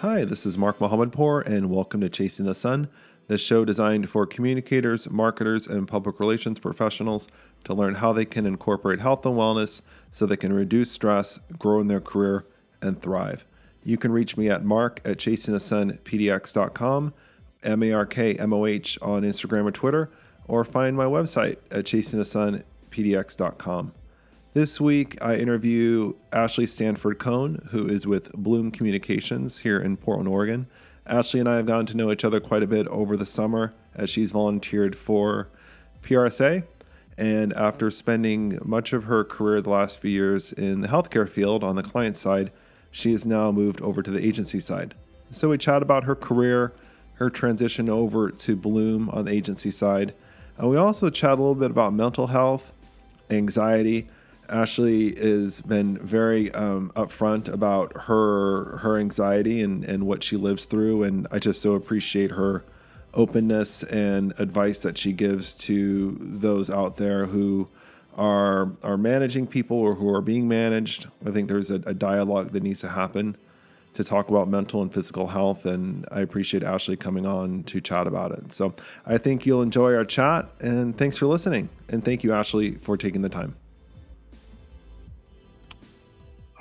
Hi, this is Mark Mohammadpour, and welcome to Chasing the Sun, the show designed for communicators, marketers, and public relations professionals to learn how they can incorporate health and wellness so they can reduce stress, grow in their career, and thrive. You can reach me at mark at chasingthesunpdx.com, M A R K M O H on Instagram or Twitter, or find my website at chasingthesunpdx.com. This week, I interview Ashley Stanford Cohn, who is with Bloom Communications here in Portland, Oregon. Ashley and I have gotten to know each other quite a bit over the summer as she's volunteered for PRSA. And after spending much of her career the last few years in the healthcare field on the client side, she has now moved over to the agency side. So we chat about her career, her transition over to Bloom on the agency side. And we also chat a little bit about mental health, anxiety, Ashley has been very um, upfront about her her anxiety and, and what she lives through, and I just so appreciate her openness and advice that she gives to those out there who are are managing people or who are being managed. I think there's a, a dialogue that needs to happen to talk about mental and physical health, and I appreciate Ashley coming on to chat about it. So I think you'll enjoy our chat, and thanks for listening, and thank you, Ashley, for taking the time.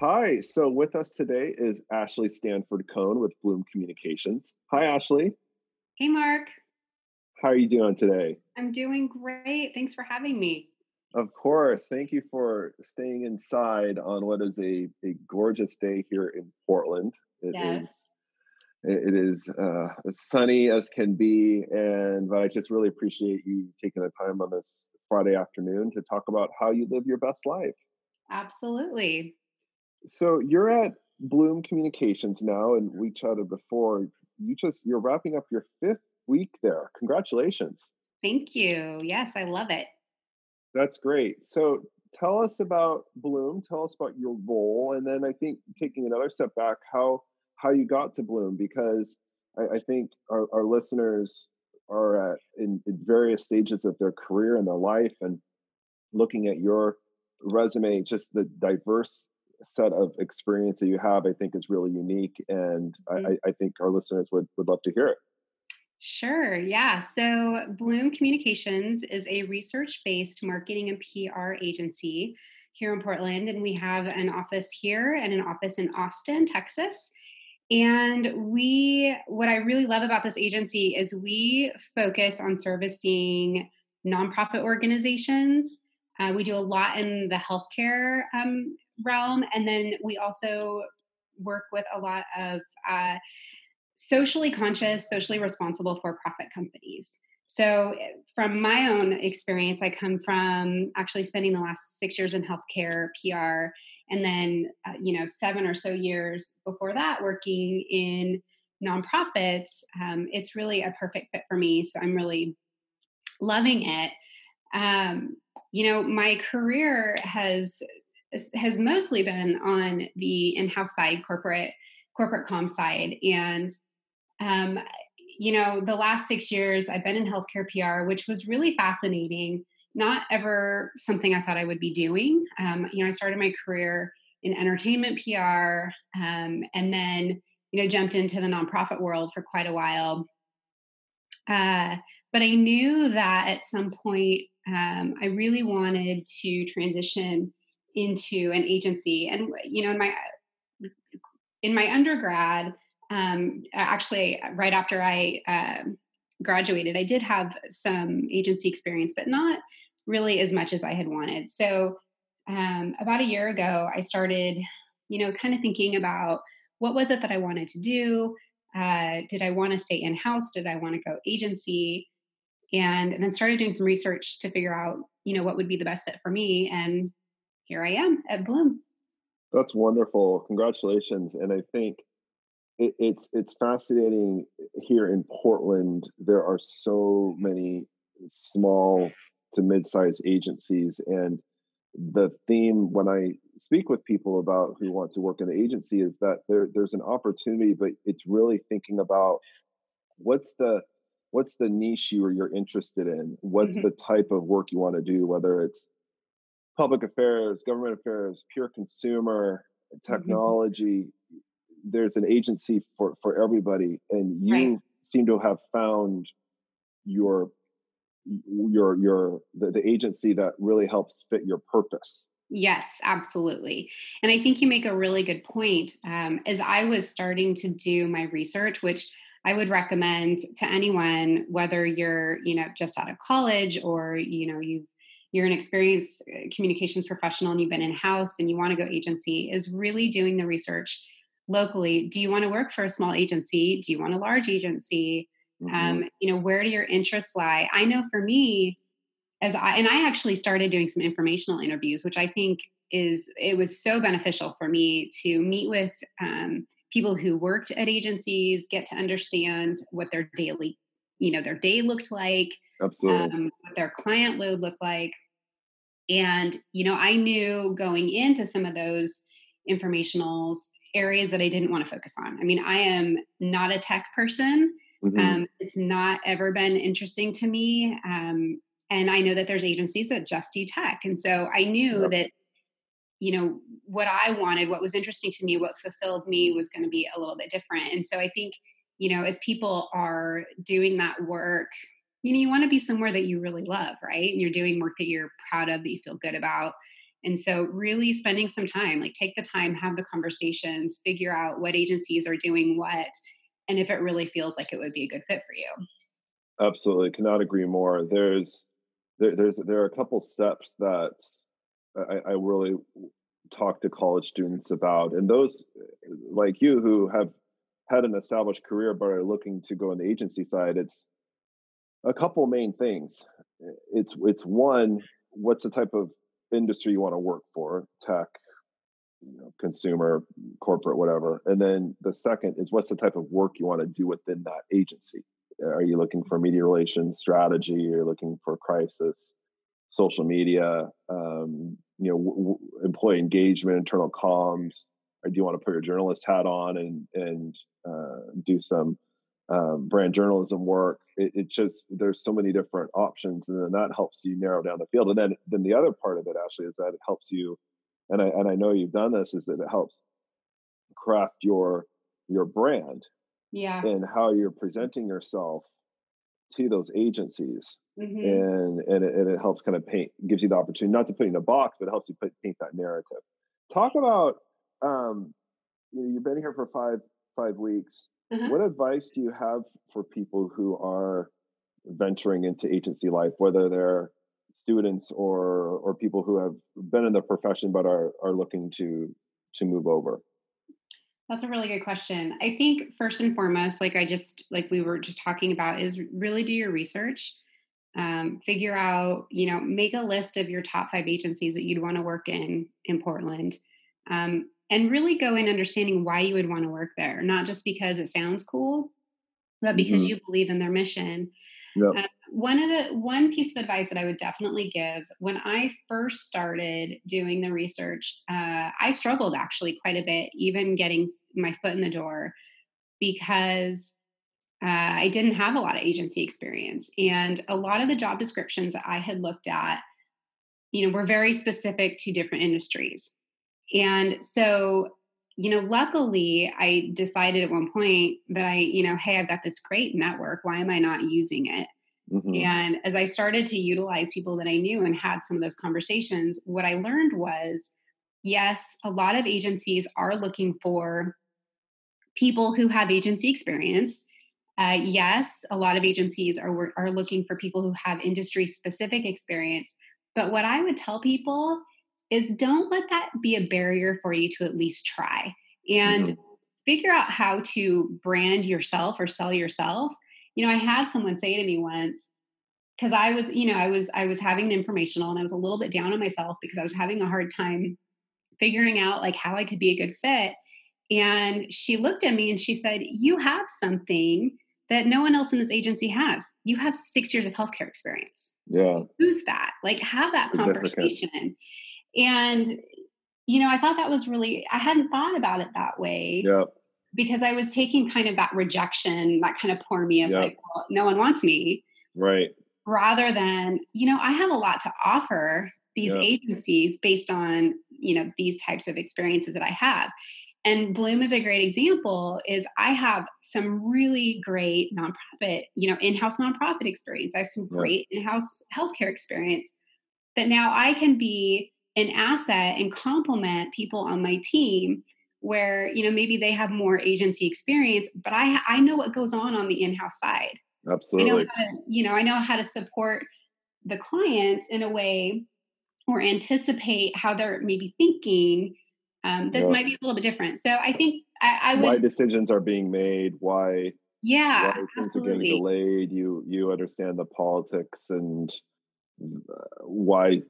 Hi. So with us today is Ashley Stanford Cohn with Bloom Communications. Hi, Ashley. Hey, Mark. How are you doing today? I'm doing great. Thanks for having me. Of course. Thank you for staying inside on what is a, a gorgeous day here in Portland. It yes. Is, it is uh, as sunny as can be. And but I just really appreciate you taking the time on this Friday afternoon to talk about how you live your best life. Absolutely. So you're at Bloom Communications now, and we chatted before. You just you're wrapping up your fifth week there. Congratulations. Thank you. Yes, I love it. That's great. So tell us about Bloom. Tell us about your role, and then I think taking another step back, how how you got to Bloom, because I, I think our, our listeners are at in, in various stages of their career and their life, and looking at your resume, just the diverse set of experience that you have, I think is really unique. And mm-hmm. I, I think our listeners would, would love to hear it. Sure. Yeah. So Bloom Communications is a research based marketing and PR agency here in Portland. And we have an office here and an office in Austin, Texas. And we, what I really love about this agency is we focus on servicing nonprofit organizations. Uh, we do a lot in the healthcare um, realm. And then we also work with a lot of uh, socially conscious, socially responsible for profit companies. So, eh, from my own experience, I come from actually spending the last six years in healthcare, PR, and then, uh, you know, seven or so years before that working in nonprofits. Um, it's really a perfect fit for me. So, I'm really loving it. Um, you know, my career has has mostly been on the in-house side, corporate corporate com side, and um, you know, the last six years I've been in healthcare PR, which was really fascinating. Not ever something I thought I would be doing. Um, you know, I started my career in entertainment PR, um, and then you know jumped into the nonprofit world for quite a while. Uh, but I knew that at some point um, I really wanted to transition into an agency and you know in my in my undergrad um, actually right after i uh, graduated i did have some agency experience but not really as much as i had wanted. So um, about a year ago i started you know kind of thinking about what was it that i wanted to do? Uh, did i want to stay in house did i want to go agency? And, and then started doing some research to figure out you know what would be the best fit for me and here I am at Bloom. That's wonderful. Congratulations. And I think it, it's it's fascinating here in Portland. There are so many small to mid-sized agencies and the theme when I speak with people about who want to work in the agency is that there, there's an opportunity, but it's really thinking about what's the what's the niche you or you're interested in, what's mm-hmm. the type of work you want to do, whether it's public affairs, government affairs, pure consumer, mm-hmm. technology. Mm-hmm. there's an agency for for everybody and you right. seem to have found your your your the, the agency that really helps fit your purpose Yes, absolutely. And I think you make a really good point. Um, as I was starting to do my research, which I would recommend to anyone, whether you're, you know, just out of college or, you know, you you're an experienced uh, communications professional and you've been in house and you want to go agency, is really doing the research locally. Do you want to work for a small agency? Do you want a large agency? Mm-hmm. Um, you know, where do your interests lie? I know for me, as I and I actually started doing some informational interviews, which I think is it was so beneficial for me to meet with um, people who worked at agencies, get to understand what their daily, you know, their day looked like, Absolutely. Um, what their client load looked like, and you know, I knew going into some of those informationals areas that I didn't want to focus on. I mean, I am not a tech person. Mm-hmm. Um, it's not ever been interesting to me. Um, and I know that there's agencies that just do tech. And so I knew yep. that, you know, what I wanted, what was interesting to me, what fulfilled me was going to be a little bit different. And so I think, you know, as people are doing that work, you know, you want to be somewhere that you really love, right? And you're doing work that you're proud of, that you feel good about. And so, really spending some time, like take the time, have the conversations, figure out what agencies are doing what, and if it really feels like it would be a good fit for you. Absolutely, cannot agree more. There's there, there's there are a couple steps that I, I really talk to college students about, and those like you who have had an established career but are looking to go on the agency side, it's a couple main things. It's it's one, what's the type of industry you want to work for, tech, you know, consumer, corporate, whatever. And then the second is what's the type of work you want to do within that agency. Are you looking for media relations strategy? You're looking for crisis, social media, um, you know, w- w- employee engagement, internal comms. Or do you want to put your journalist hat on and and uh, do some um, brand journalism work? It, it, just there's so many different options, and then that helps you narrow down the field. And then then the other part of it, Ashley, is that it helps you, and I and I know you've done this, is that it helps craft your your brand yeah and how you're presenting yourself to those agencies mm-hmm. and and it, and it, helps kind of paint gives you the opportunity not to put in a box but it helps you put, paint that narrative talk about um you know you've been here for five five weeks mm-hmm. what advice do you have for people who are venturing into agency life whether they're students or or people who have been in the profession but are are looking to to move over that's a really good question. I think first and foremost, like I just like we were just talking about, is really do your research. Um, figure out, you know, make a list of your top five agencies that you'd want to work in in Portland, um, and really go in understanding why you would want to work there, not just because it sounds cool, but because mm-hmm. you believe in their mission. Yep. Uh, one of the one piece of advice that I would definitely give when I first started doing the research, uh, I struggled actually quite a bit, even getting my foot in the door, because uh, I didn't have a lot of agency experience, and a lot of the job descriptions that I had looked at, you know, were very specific to different industries, and so you know, luckily I decided at one point that I, you know, hey, I've got this great network. Why am I not using it? Mm-hmm. And as I started to utilize people that I knew and had some of those conversations, what I learned was yes, a lot of agencies are looking for people who have agency experience. Uh, yes, a lot of agencies are, are looking for people who have industry specific experience. But what I would tell people is don't let that be a barrier for you to at least try and mm-hmm. figure out how to brand yourself or sell yourself. You know, I had someone say to me once, because I was, you know, I was I was having an informational and I was a little bit down on myself because I was having a hard time figuring out like how I could be a good fit. And she looked at me and she said, You have something that no one else in this agency has. You have six years of healthcare experience. Yeah. Who's that? Like, have that conversation. And, you know, I thought that was really, I hadn't thought about it that way. Yep. Because I was taking kind of that rejection, that kind of poor me of yep. like, well, no one wants me. Right. Rather than, you know, I have a lot to offer these yep. agencies based on, you know, these types of experiences that I have. and bloom is a great example is i have some really great nonprofit you know in-house nonprofit experience i have some great in-house healthcare experience that now i can be an asset and complement people on my team where you know maybe they have more agency experience but i i know what goes on on the in-house side absolutely I know how to, you know i know how to support the clients in a way or anticipate how they're maybe thinking um, that yeah. might be a little bit different so i think i, I would why decisions are being made why yeah why things absolutely. are getting delayed you you understand the politics and why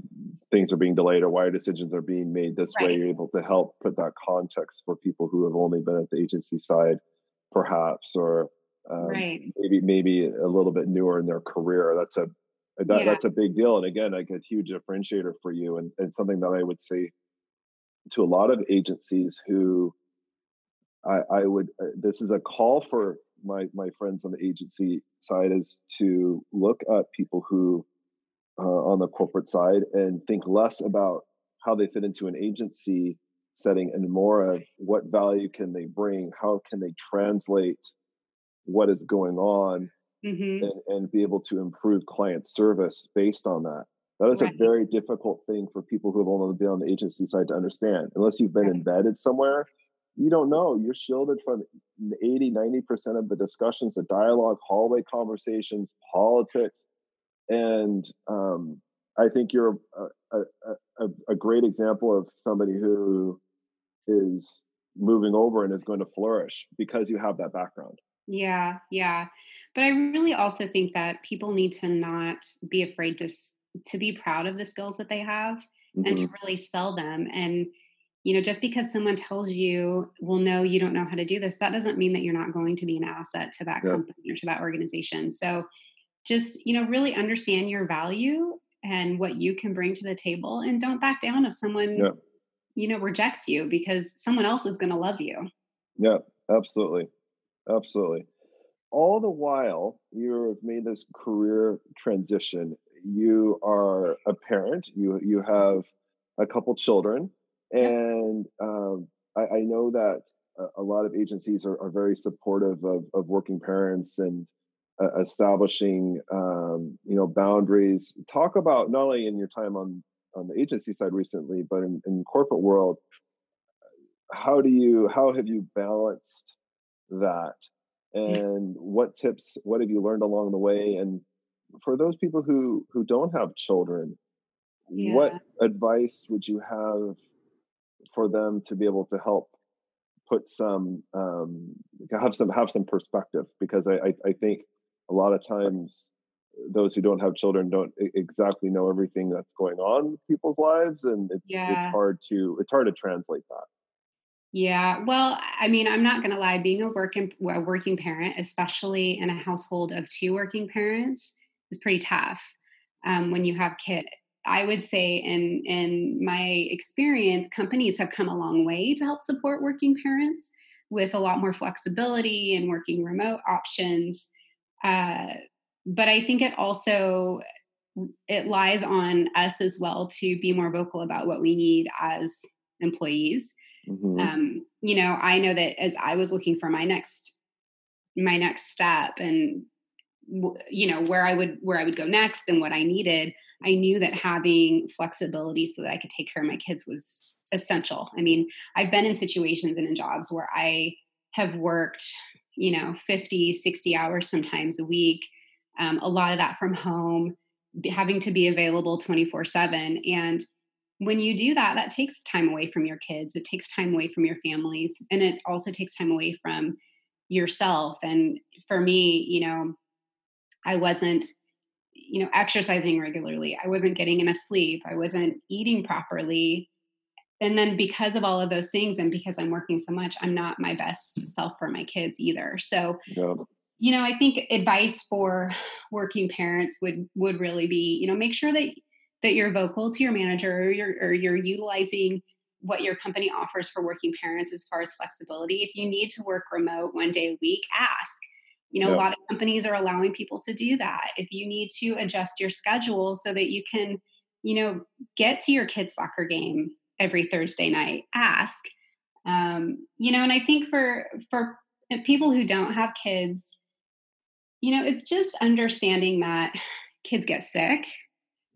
things are being delayed or why decisions are being made this right. way you're able to help put that context for people who have only been at the agency side perhaps or um, right. maybe maybe a little bit newer in their career that's a that, yeah. that's a big deal and again like a huge differentiator for you and, and something that i would say to a lot of agencies who i i would uh, this is a call for my my friends on the agency side is to look at people who uh, on the corporate side and think less about how they fit into an agency setting and more of what value can they bring how can they translate what is going on mm-hmm. and, and, be able to improve client service based on that that is right. a very difficult thing for people who have only been on the agency side to understand unless you've been right. embedded somewhere you don't know you're shielded from 80 90% of the discussions the dialogue hallway conversations politics and um, I think you're a, a, a, great example of somebody who is moving over and is going to flourish because you have that background. Yeah, yeah. But I really also think that people need to not be afraid to to be proud of the skills that they have mm-hmm. and to mm-hmm. really sell them. And you know, just because someone tells you, "Well, no, you don't know how to do this," that doesn't mean that you're not going to be an asset to that company or to that organization. So just you know really understand your value and what you can bring to the table and don't back down if someone yeah. you know rejects you because someone else is going to love you. Yeah absolutely absolutely. All the while you have made this career transition you are a parent you you have a couple children and um, I, I, know that a, a lot of agencies are, are very supportive of, of working parents and uh, establishing um, you know boundaries. Talk about not only in your time on on the agency side recently but in, in corporate world how do you how have you balanced that? And what tips what have you learned along the way? And for those people who who don't have children yeah. what advice would you have for them to be able to help put some um, have some have some perspective? Because I, I, I think a lot of times those who don't have children don't exactly know everything that's going on in people's lives and it's, yeah. it's hard to it's hard to translate that yeah well i mean i'm not going to lie being a working a working parent especially in a household of two working parents is pretty tough um, when you have kids i would say in in my experience companies have come a long way to help support working parents with a lot more flexibility and working remote options uh, but I think it also it lies on us as well to be more vocal about what we need as employees. Mm-hmm. Um, you know, I know that as I was looking for my next my next step and you know where I would where I would go next and what I needed, I knew that having flexibility so that I could take care of my kids was essential. I mean, I've been in situations and in jobs where I have worked you know 50 60 hours sometimes a week um, a lot of that from home having to be available 24 7 and when you do that that takes time away from your kids it takes time away from your families and it also takes time away from yourself and for me you know i wasn't you know exercising regularly i wasn't getting enough sleep i wasn't eating properly and then because of all of those things and because i'm working so much i'm not my best self for my kids either so yeah. you know i think advice for working parents would would really be you know make sure that that you're vocal to your manager or you're, or you're utilizing what your company offers for working parents as far as flexibility if you need to work remote one day a week ask you know yeah. a lot of companies are allowing people to do that if you need to adjust your schedule so that you can you know get to your kids soccer game every Thursday night, ask. Um, you know, and I think for for people who don't have kids, you know, it's just understanding that kids get sick.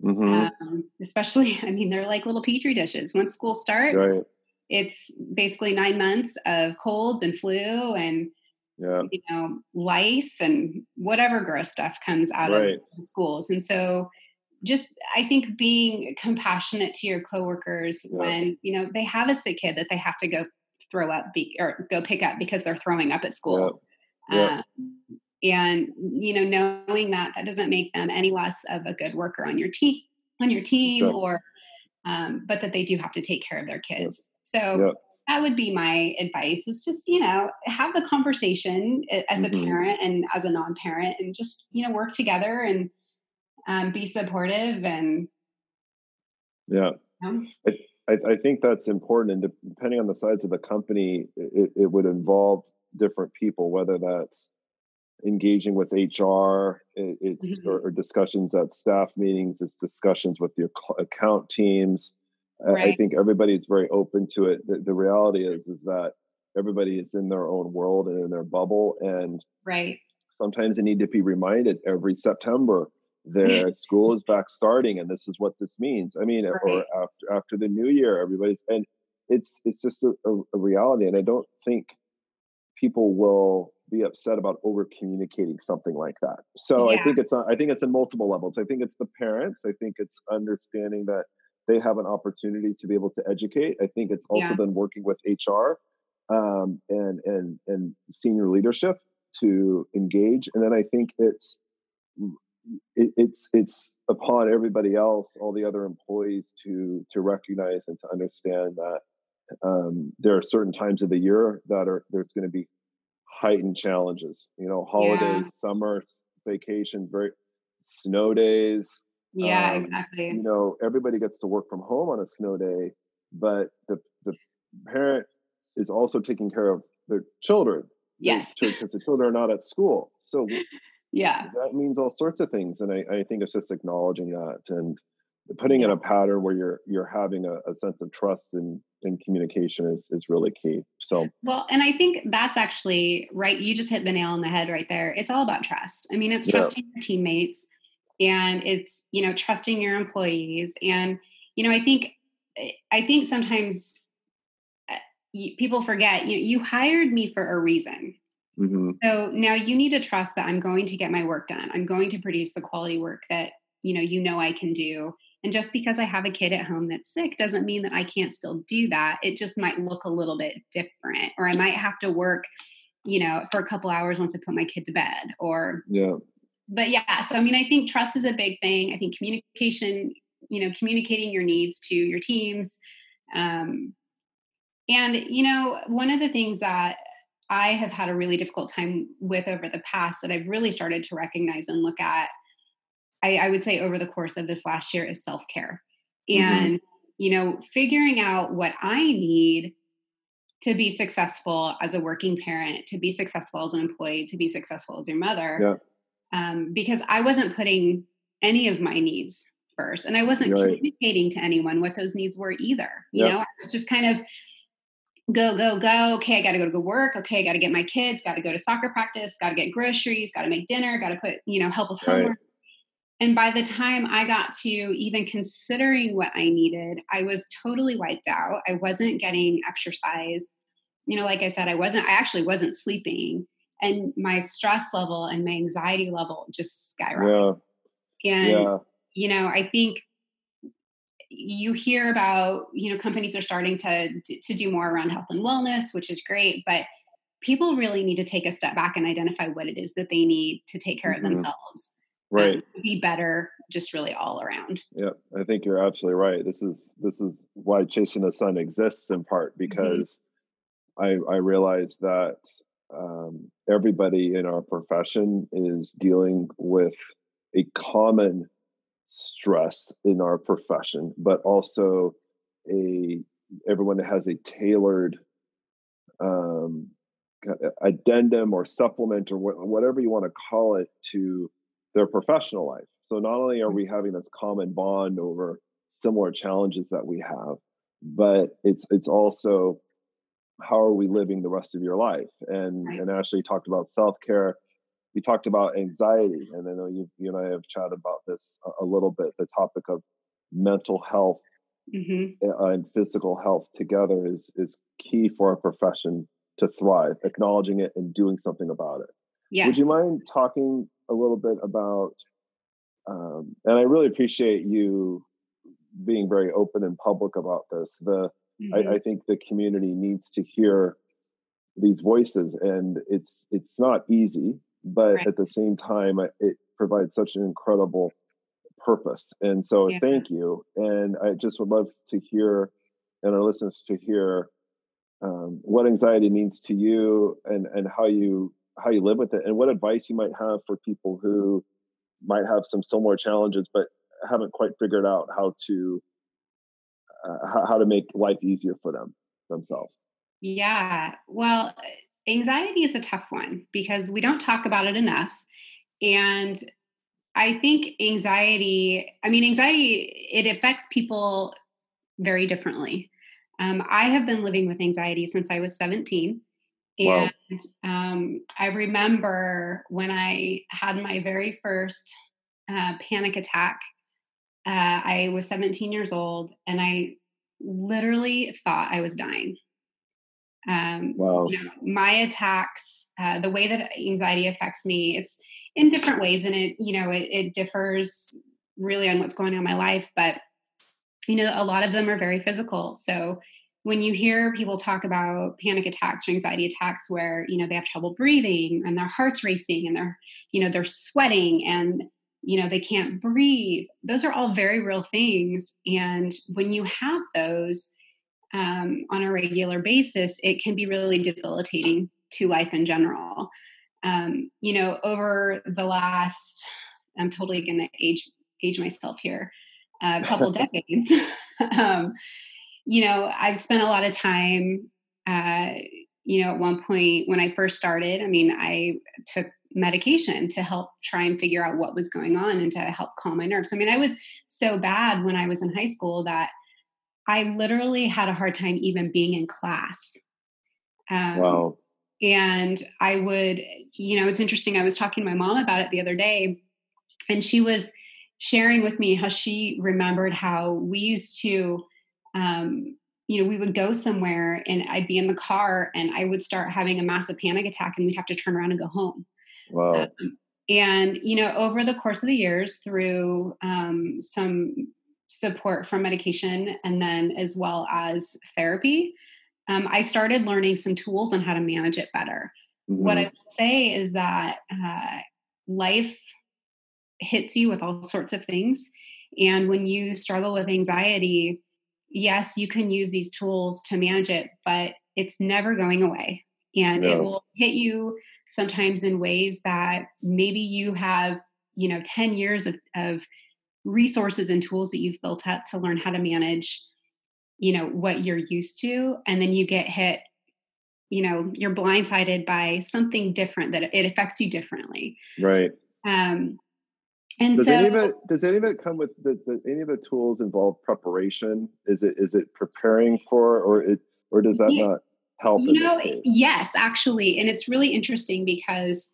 Mm-hmm. Um, especially, I mean, they're like little petri dishes. Once school starts, right. it's basically nine months of colds and flu and yeah. you know lice and whatever gross stuff comes out right. of schools. And so, just I think being compassionate to your coworkers yeah. when you know they have a sick kid that they have to go throw up be, or go pick up because they're throwing up at school. Yeah. Um, and you know knowing that that doesn't make them any less of a good worker on your team on your team sure. or um, but that they do have to take care of their kids so that would be my advice is just you know have the conversation as mm-hmm. a parent and as a non-parent and just you know work together and um, be supportive and yeah you know. I, I, think that's important and depending on the size of the company it, it would involve different people whether that's engaging with HR, it's mm-hmm. or, or, discussions at staff meetings, it's discussions with your account teams. Right. I think everybody is very open to it. The, the, reality is is that everybody is in their own world and in their bubble, and right. Sometimes they need to be reminded every September their school is back starting, and this is what this means. I mean, right. or after after the new year, everybody's and it's it's just a, a, reality, and I don't think people will be upset about over communicating something like that. So yeah. I think it's I think it's in multiple levels. I think it's the parents. I think it's understanding that they have an opportunity to be able to educate. I think it's also yeah. then working with HR um, and and and senior leadership to engage. And then I think it's it, it's it's upon everybody else, all the other employees to to recognize and to understand that um, there are certain times of the year that are there's going to be heightened challenges. You know, holidays, yeah. summer vacations, very snow days. Yeah, um, exactly. You know, everybody gets to work from home on a snow day, but the the parent is also taking care of their children. Yes, because the children are not at school. So yeah, that means all sorts of things, and I, I think it's just acknowledging that and putting yeah. in a pattern where you're you're having a, a sense of trust and, and communication is is really key so well and i think that's actually right you just hit the nail on the head right there it's all about trust i mean it's trusting yeah. your teammates and it's you know trusting your employees and you know i think i think sometimes uh, people forget you you hired me for a reason mm-hmm. so now you need to trust that i'm going to get my work done i'm going to produce the quality work that you know you know i can do and just because I have a kid at home that's sick doesn't mean that I can't still do that. It just might look a little bit different, or I might have to work, you know, for a couple hours once I put my kid to bed, or yeah. But yeah, so I mean, I think trust is a big thing. I think communication, you know, communicating your needs to your teams. Um, and, you know, one of the things that I have had a really difficult time with over the past that I've really started to recognize and look at I, I would say over the course of this last year is self care. Mm-hmm. And, you know, figuring out what I need to be successful as a working parent, to be successful as an employee, to be successful as your mother. Yeah. Um, because I wasn't putting any of my needs first and I wasn't right. communicating to anyone what those needs were either. You know, I was just kind of go, go, go. Okay, I got to go to work. Okay, I got to get my kids, got to go to soccer practice, got to get groceries, got to make dinner, got to put, you know, help with homework. Right. And by the time I got to even considering what I needed, I was totally wiped out. I wasn't getting exercise. You know, like I said, I wasn't, I actually wasn't sleeping. And my stress level and my anxiety level just skyrocketed. Yeah. And, yeah. you know, I think you hear about, you know, companies are starting to, to do more around health and wellness, which is great. But people really need to take a step back and identify what it is that they need to take care mm-hmm. of themselves right be better just really all around yeah i think you're absolutely right this is this is why chasing the sun exists in part mm-hmm. because mm-hmm. i i realize that um, everybody in our profession is dealing with a common stress in our profession but also a everyone that has a tailored um, addendum or supplement or wh- whatever you want to call it to their professional life. So not only are we having this common bond over similar challenges that we have, but it's it's also how are we living the rest of your life? And and Ashley talked about self care. We talked about anxiety, and I know you you and I have chatted about this a, a little bit. The topic of mental health mm-hmm. Uh, and physical health together is is key for a profession to thrive. Acknowledging it and doing something about it. Yes. Would you mind talking a little bit about? Um, and I really appreciate you being very open and public about this. The mm-hmm. I, I, think the community needs to hear these voices, and it's it's not easy, but right. at the same time, it provides such an incredible purpose. And so, yeah. thank you. And I just would love to hear, and our listeners to hear, um, what anxiety means to you, and and how you how you live with it, and what advice you might have for people who might have some similar challenges, but haven't quite figured out how to uh, how, how to make life easier for them themselves. Yeah, well, anxiety is a tough one because we don't talk about it enough, and I think anxiety. I mean, anxiety it affects people very differently. Um, I have been living with anxiety since I was 17. And wow. um, I remember when I had my very first uh, panic attack uh, I was 17 years old and I literally thought I was dying. Um, wow. You know, my attacks, uh, the way that anxiety affects me, it's in different ways, and it you know it, it differs really on what's going on in my life. But you know, a lot of them are very physical. So when you hear people talk about panic attacks or anxiety attacks where you know they have trouble breathing and their heart's racing and they're you know they're sweating and you know they can't breathe those are all very real things and when you have those um, on a regular basis it can be really debilitating to life in general um, you know over the last i'm totally going to age age myself here a couple decades um, you know i've spent a lot of time uh, you know at one point when i first started i mean i took medication to help try and figure out what was going on and to help calm my nerves. I mean, I was so bad when I was in high school that I literally had a hard time even being in class. Um, wow. And I would, you know, it's interesting. I was talking to my mom about it the other day, and she was sharing with me how she remembered how we used to, um, you know, we would go somewhere and I'd be in the car and I would start having a massive panic attack and we'd have to turn around and go home. Wow. Um, and, you know, over the course of the years, through um, some support from medication and then as well as therapy, um, I started learning some tools on how to manage it better. Mm-hmm. What I would say is that uh, life hits you with all sorts of things. And when you struggle with anxiety, yes, you can use these tools to manage it, but it's never going away. And no. it will hit you sometimes in ways that maybe you have you know 10 years of, of resources and tools that you've built up to learn how to manage you know what you're used to and then you get hit you know you're blindsided by something different that it affects you differently. Right. Um and does so, any of it does any of it come with the, the, any of the tools involve preparation? Is it is it preparing for or it or does that not help you know yes actually and it's really interesting because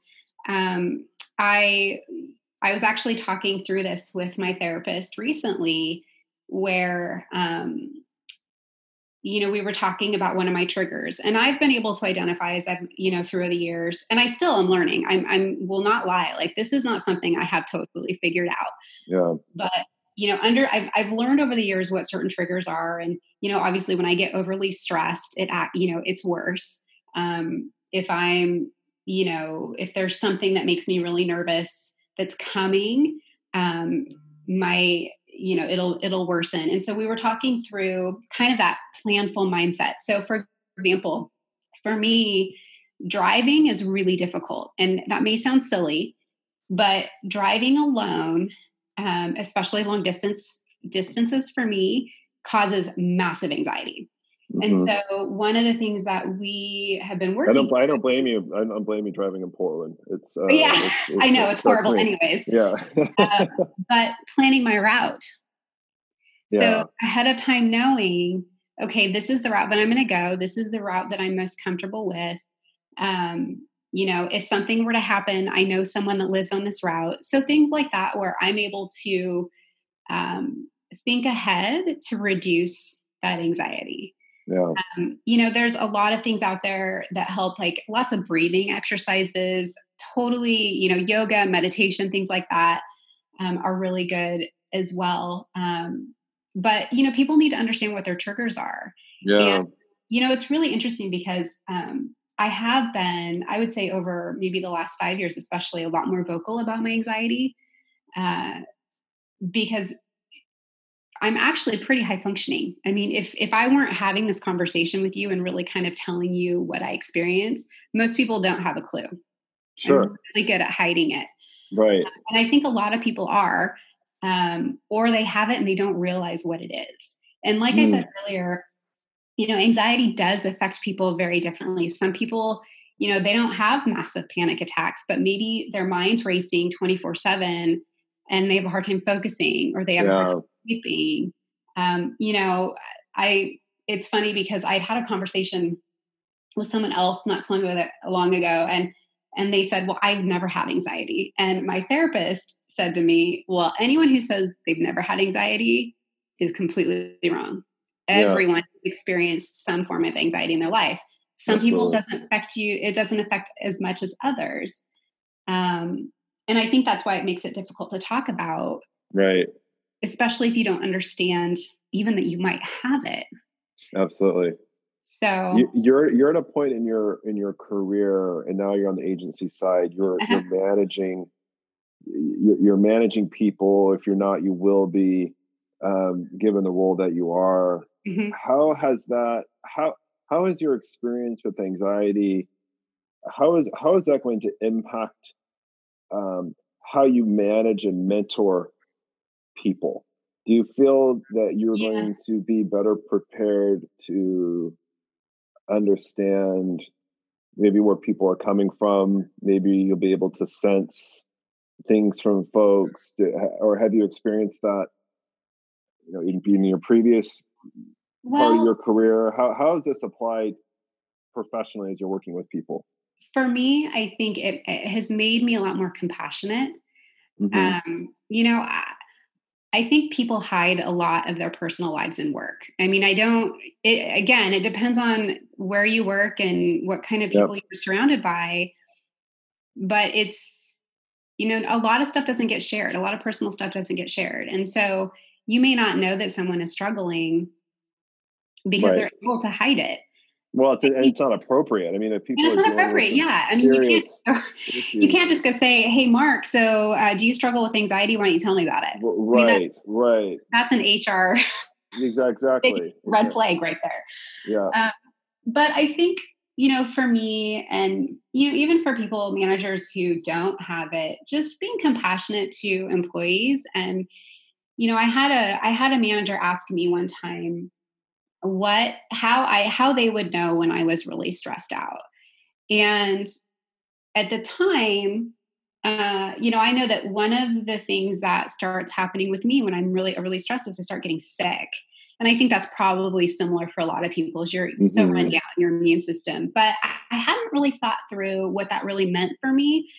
um, i i was actually talking through this with my therapist recently where um, you know we were talking about one of my triggers and i've been able to identify as i've you know through the years and i still am learning. I'm i'm will not lie like this is not something i have totally figured out. Yeah. But you know under I've, I've learned over the years what certain triggers are and you know obviously when i get overly stressed it you know it's worse. Um, if i'm you know if there's something that makes me really nervous that's coming um, my you know it'll it'll worsen and so we were talking through kind of that planful mindset so for example for me driving is really difficult and that may sound silly but driving alone um, especially long distance distances for me causes massive anxiety. Mm-hmm. And so one of the things that we have been working. I don't. I don't blame you. I don't blame you driving in Portland. It's. Uh, yeah, it's, it's, I know it's, horrible. Anyways. Yeah. uh, but planning my route. Yeah. So ahead of time, knowing okay, this is the route that I'm going to go. This is the route that I'm most comfortable with. Um, you know, if something were to happen, I know someone that lives on this route. So things like that, where I'm able to um, think ahead to reduce that anxiety. Yeah. Um, you know, there's a lot of things out there that help, like lots of breathing exercises, totally, you know, yoga, meditation, things like that um, are really good as well. Um, but, you know, people need to understand what their triggers are. Yeah. And, you know, it's really interesting because um, I have been, I would say, over maybe the last five years, especially a lot more vocal about my anxiety uh, because I'm actually pretty high functioning. I mean, if if I weren't having this conversation with you and really kind of telling you what I experience, most people don't have a clue. Sure. I'm really good at hiding it. Right. And I think a lot of people are, um, or they have it and they don't realize what it is. And like mm. I said earlier, you know, anxiety does affect people very differently. Some people, you know, they don't have massive panic attacks, but maybe their mind's racing 24 7 and they have a hard time focusing or they have yeah. a hard time sleeping. Um, you know, I, it's funny because I'd had a conversation with someone else not so long ago, long ago and and they said, Well, I've never had anxiety. And my therapist said to me, Well, anyone who says they've never had anxiety is completely wrong. Yeah. Everyone experienced some form of anxiety in their life. Some Absolutely. people doesn't affect you, it doesn't affect as much as others. Um, and I think that's why it makes it difficult to talk about. Right. Especially if you don't understand even that you might have it. Absolutely. So you, you're you're at a point in your in your career, and now you're on the agency side. You're uh-huh. you're managing you're managing people. If you're not, you will be, um, given the role that you are. Mm-hmm. How has that? How how has your experience with anxiety? How is how is that going to impact um, how you manage and mentor people? Do you feel that you're yeah. going to be better prepared to understand maybe where people are coming from maybe you'll be able to sense things from folks to, or have you experienced that you know in, in your previous well, part of your career how, how has this applied professionally as you're working with people for me i think it, it has made me a lot more compassionate mm-hmm. um, you know I, I think people hide a lot of their personal lives in work. I mean, I don't, it, again, it depends on where you work and what kind of people yep. you're surrounded by. But it's, you know, a lot of stuff doesn't get shared. A lot of personal stuff doesn't get shared. And so you may not know that someone is struggling because right. they're able to hide it. Well, it's, it's not appropriate. I mean, if people it's not appropriate. Yeah, I mean, you can't you can't just go say, "Hey, Mark, so uh, do you struggle with anxiety? Why don't you tell me about it?" Right, I mean, that's, right. That's an HR exactly red flag right there. Yeah. Um, but I think you know, for me, and you know, even for people managers who don't have it, just being compassionate to employees and you know, I had a I had a manager ask me one time what how i how they would know when i was really stressed out and at the time uh, you know i know that one of the things that starts happening with me when i'm really really stressed is i start getting sick and i think that's probably similar for a lot of people is you're mm-hmm. so run down your immune system but I, I hadn't really thought through what that really meant for me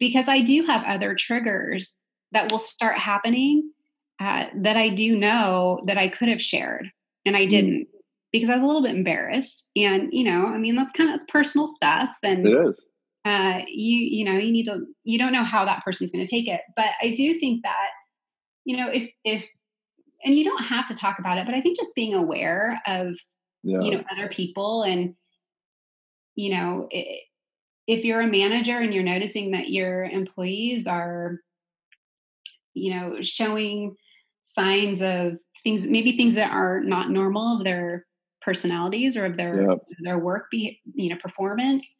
because i do have other triggers that will start happening uh, that i do know that i could have shared and i mm. didn't because I was a little bit embarrassed. And, you know, I mean, that's kind of it's personal stuff. And it is. Uh, you, you know, you need to, you don't know how that person's going to take it. But I do think that, you know, if, if, and you don't have to talk about it, but I think just being aware of, yeah. you know, other people and, you know, it, if you're a manager and you're noticing that your employees are, you know, showing signs of things, maybe things that are not normal of their personalities or of their yep. their work be you know performance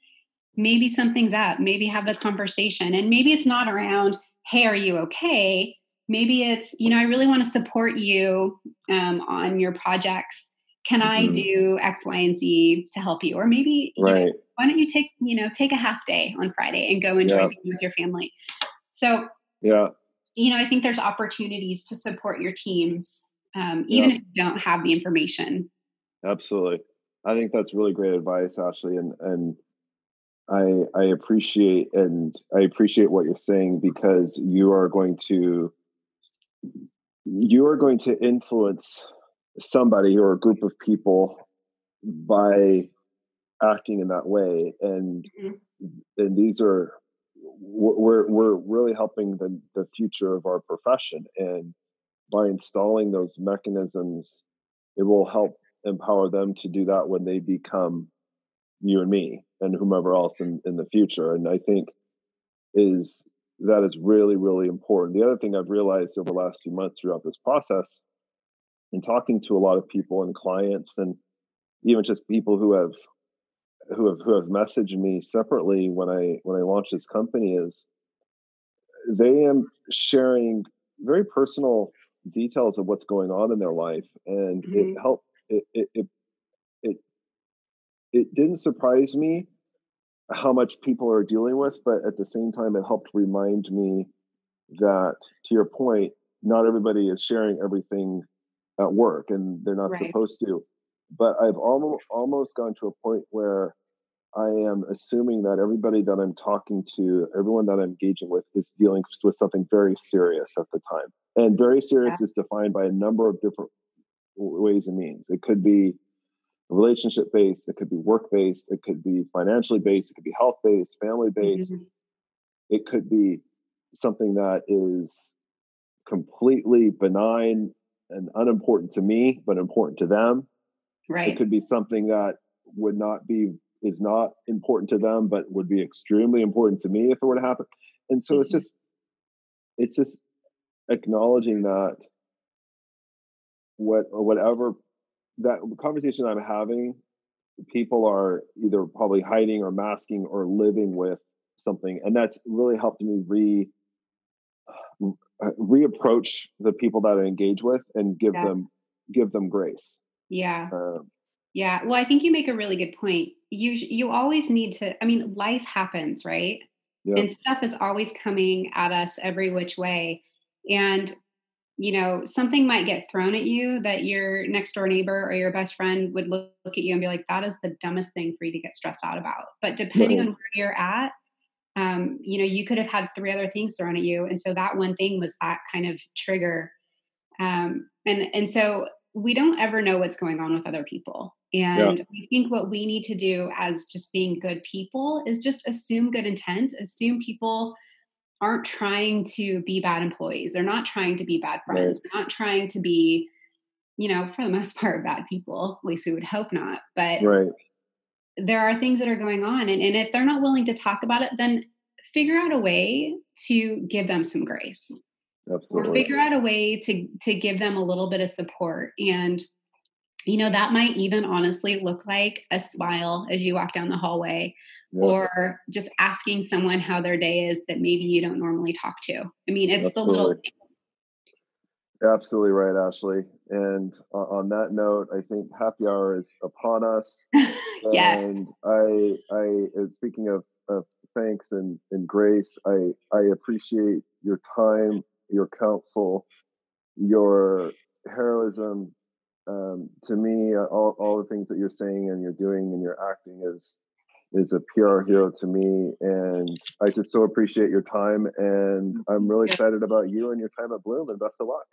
maybe something's up maybe have the conversation and maybe it's not around hey are you okay maybe it's you know i really want to support you um, on your projects can mm-hmm. i do x y and z to help you or maybe right. you know, why don't you take you know take a half day on friday and go enjoy yep. with your family so yeah you know i think there's opportunities to support your teams um, even yep. if you don't have the information Absolutely. I think that's really great advice, Ashley, and and I I appreciate and I appreciate what you're saying because you are going to you are going to influence somebody or a group of people by acting in that way and mm-hmm. and these are we're we're really helping the the future of our profession and by installing those mechanisms it will help empower them to do that when they become you and me and whomever else in, in the future and i think is that is really really important the other thing i've realized over the last few months throughout this process and talking to a lot of people and clients and even just people who have who have who have messaged me separately when I when I launched this company is they am sharing very personal details of what's going on in their life and mm-hmm. it helped it, it it it it didn't surprise me how much people are dealing with but at the same time it helped remind me that to your point not everybody is sharing everything at work and they're not right. supposed to but I've almost almost gone to a point where I am assuming that everybody that I'm talking to, everyone that I'm engaging with, is dealing with something very serious at the time. And very serious yeah. is defined by a number of different ways and means. It could be relationship based, it could be work based, it could be financially based, it could be health based, family based. Mm-hmm. It could be something that is completely benign and unimportant to me, but important to them. Right. It could be something that would not be is not important to them, but would be extremely important to me if it were to happen. And so mm-hmm. it's just it's just acknowledging that what or whatever that conversation I'm having, people are either probably hiding or masking or living with something, and that's really helped me re uh, reapproach the people that I engage with and give yeah. them give them grace. Yeah. Um, yeah. Well, I think you make a really good point. You you always need to. I mean, life happens, right? Yeah. And stuff is always coming at us every which way, and you know something might get thrown at you that your next door neighbor or your best friend would look, look at you and be like, "That is the dumbest thing for you to get stressed out about." But depending on where you're at, um, you know, you could have had three other things thrown at you, and so that one thing was that kind of trigger. Um, and and so we don't ever know what's going on with other people. And yeah. I think what we need to do as just being good people is just assume good intent, assume people aren't trying to be bad employees. They're not trying to be bad friends. Right. They're not trying to be, you know, for the most part, bad people. At least we would hope not. But right. there are things that are going on. And, and if they're not willing to talk about it, then figure out a way to give them some grace. Absolutely. or figure out a way to to give them a little bit of support and you know that might even honestly look like a smile as you walk down the hallway or just asking someone how their day is that maybe you don't normally talk to i mean it's Absolutely. the little things Absolutely right, Ashley. And uh, on that note, I think happy hour is upon us. yes. And I, I, speaking of, of thanks and, and grace, I, I appreciate your time your counsel, your heroism. Um, to me, all, all the things that you're saying and you're doing and you're acting is is a PR hero to me. And I just so appreciate your time. And mm-hmm. I'm really excited about you and your time at Bloom and best of luck.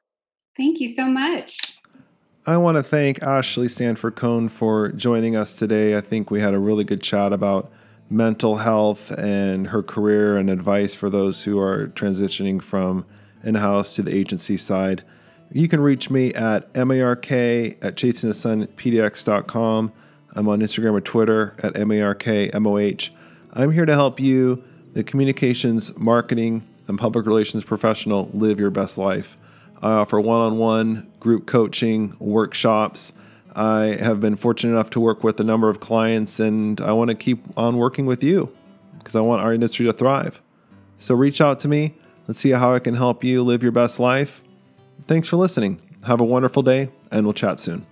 Thank you so much. I want to thank Ashley Stanford Cohn for joining us today. I think we had a really good chat about mental health and her career and advice for those who are transitioning from in house to the agency side. You can reach me at mark at chasingthesunpdx.com. I'm on Instagram or Twitter at markmoh. I'm here to help you, the communications, marketing, and public relations professional, live your best life. I offer one on one group coaching, workshops. I have been fortunate enough to work with a number of clients, and I want to keep on working with you because I want our industry to thrive. So reach out to me. Let's see how I can help you live your best life. Thanks for listening. Have a wonderful day, and we'll chat soon.